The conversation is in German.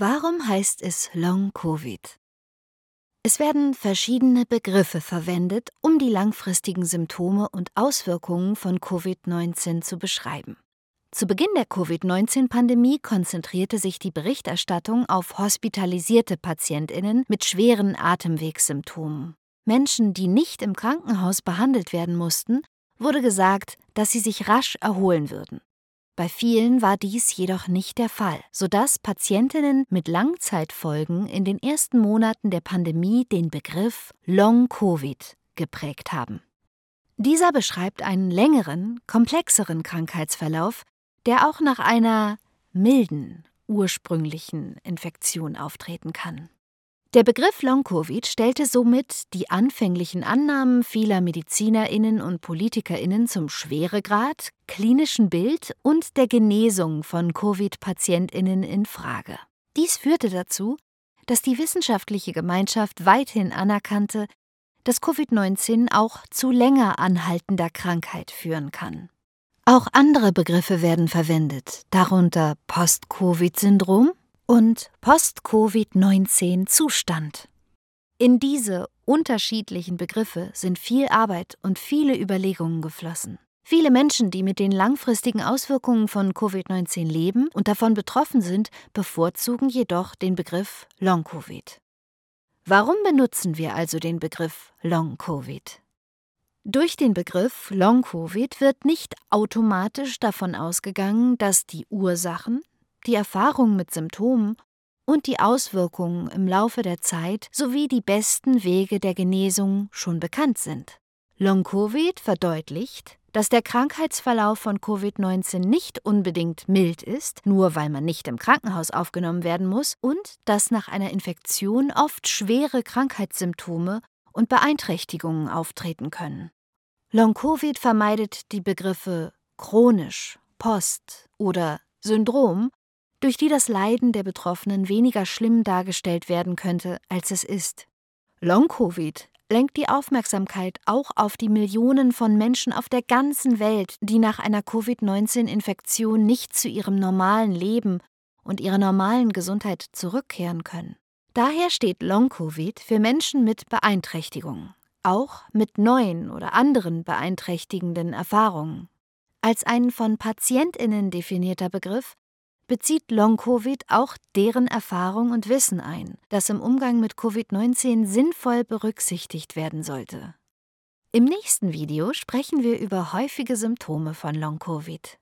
Warum heißt es Long-Covid? Es werden verschiedene Begriffe verwendet, um die langfristigen Symptome und Auswirkungen von Covid-19 zu beschreiben. Zu Beginn der Covid-19-Pandemie konzentrierte sich die Berichterstattung auf hospitalisierte Patientinnen mit schweren Atemwegssymptomen. Menschen, die nicht im Krankenhaus behandelt werden mussten, wurde gesagt, dass sie sich rasch erholen würden. Bei vielen war dies jedoch nicht der Fall, sodass Patientinnen mit Langzeitfolgen in den ersten Monaten der Pandemie den Begriff Long-Covid geprägt haben. Dieser beschreibt einen längeren, komplexeren Krankheitsverlauf, der auch nach einer milden, ursprünglichen Infektion auftreten kann. Der Begriff Long-Covid stellte somit die anfänglichen Annahmen vieler Medizinerinnen und Politikerinnen zum Schweregrad, klinischen Bild und der Genesung von Covid-Patientinnen in Frage. Dies führte dazu, dass die wissenschaftliche Gemeinschaft weithin anerkannte, dass Covid-19 auch zu länger anhaltender Krankheit führen kann. Auch andere Begriffe werden verwendet, darunter Post-Covid-Syndrom, und Post-Covid-19-Zustand. In diese unterschiedlichen Begriffe sind viel Arbeit und viele Überlegungen geflossen. Viele Menschen, die mit den langfristigen Auswirkungen von Covid-19 leben und davon betroffen sind, bevorzugen jedoch den Begriff Long-Covid. Warum benutzen wir also den Begriff Long-Covid? Durch den Begriff Long-Covid wird nicht automatisch davon ausgegangen, dass die Ursachen, die Erfahrung mit Symptomen und die Auswirkungen im Laufe der Zeit sowie die besten Wege der Genesung schon bekannt sind. Long-Covid verdeutlicht, dass der Krankheitsverlauf von Covid-19 nicht unbedingt mild ist, nur weil man nicht im Krankenhaus aufgenommen werden muss, und dass nach einer Infektion oft schwere Krankheitssymptome und Beeinträchtigungen auftreten können. Long-Covid vermeidet die Begriffe chronisch, Post oder Syndrom durch die das Leiden der Betroffenen weniger schlimm dargestellt werden könnte, als es ist. Long-Covid lenkt die Aufmerksamkeit auch auf die Millionen von Menschen auf der ganzen Welt, die nach einer Covid-19-Infektion nicht zu ihrem normalen Leben und ihrer normalen Gesundheit zurückkehren können. Daher steht Long-Covid für Menschen mit Beeinträchtigungen, auch mit neuen oder anderen beeinträchtigenden Erfahrungen. Als ein von Patientinnen definierter Begriff bezieht Long-Covid auch deren Erfahrung und Wissen ein, das im Umgang mit Covid-19 sinnvoll berücksichtigt werden sollte. Im nächsten Video sprechen wir über häufige Symptome von Long-Covid.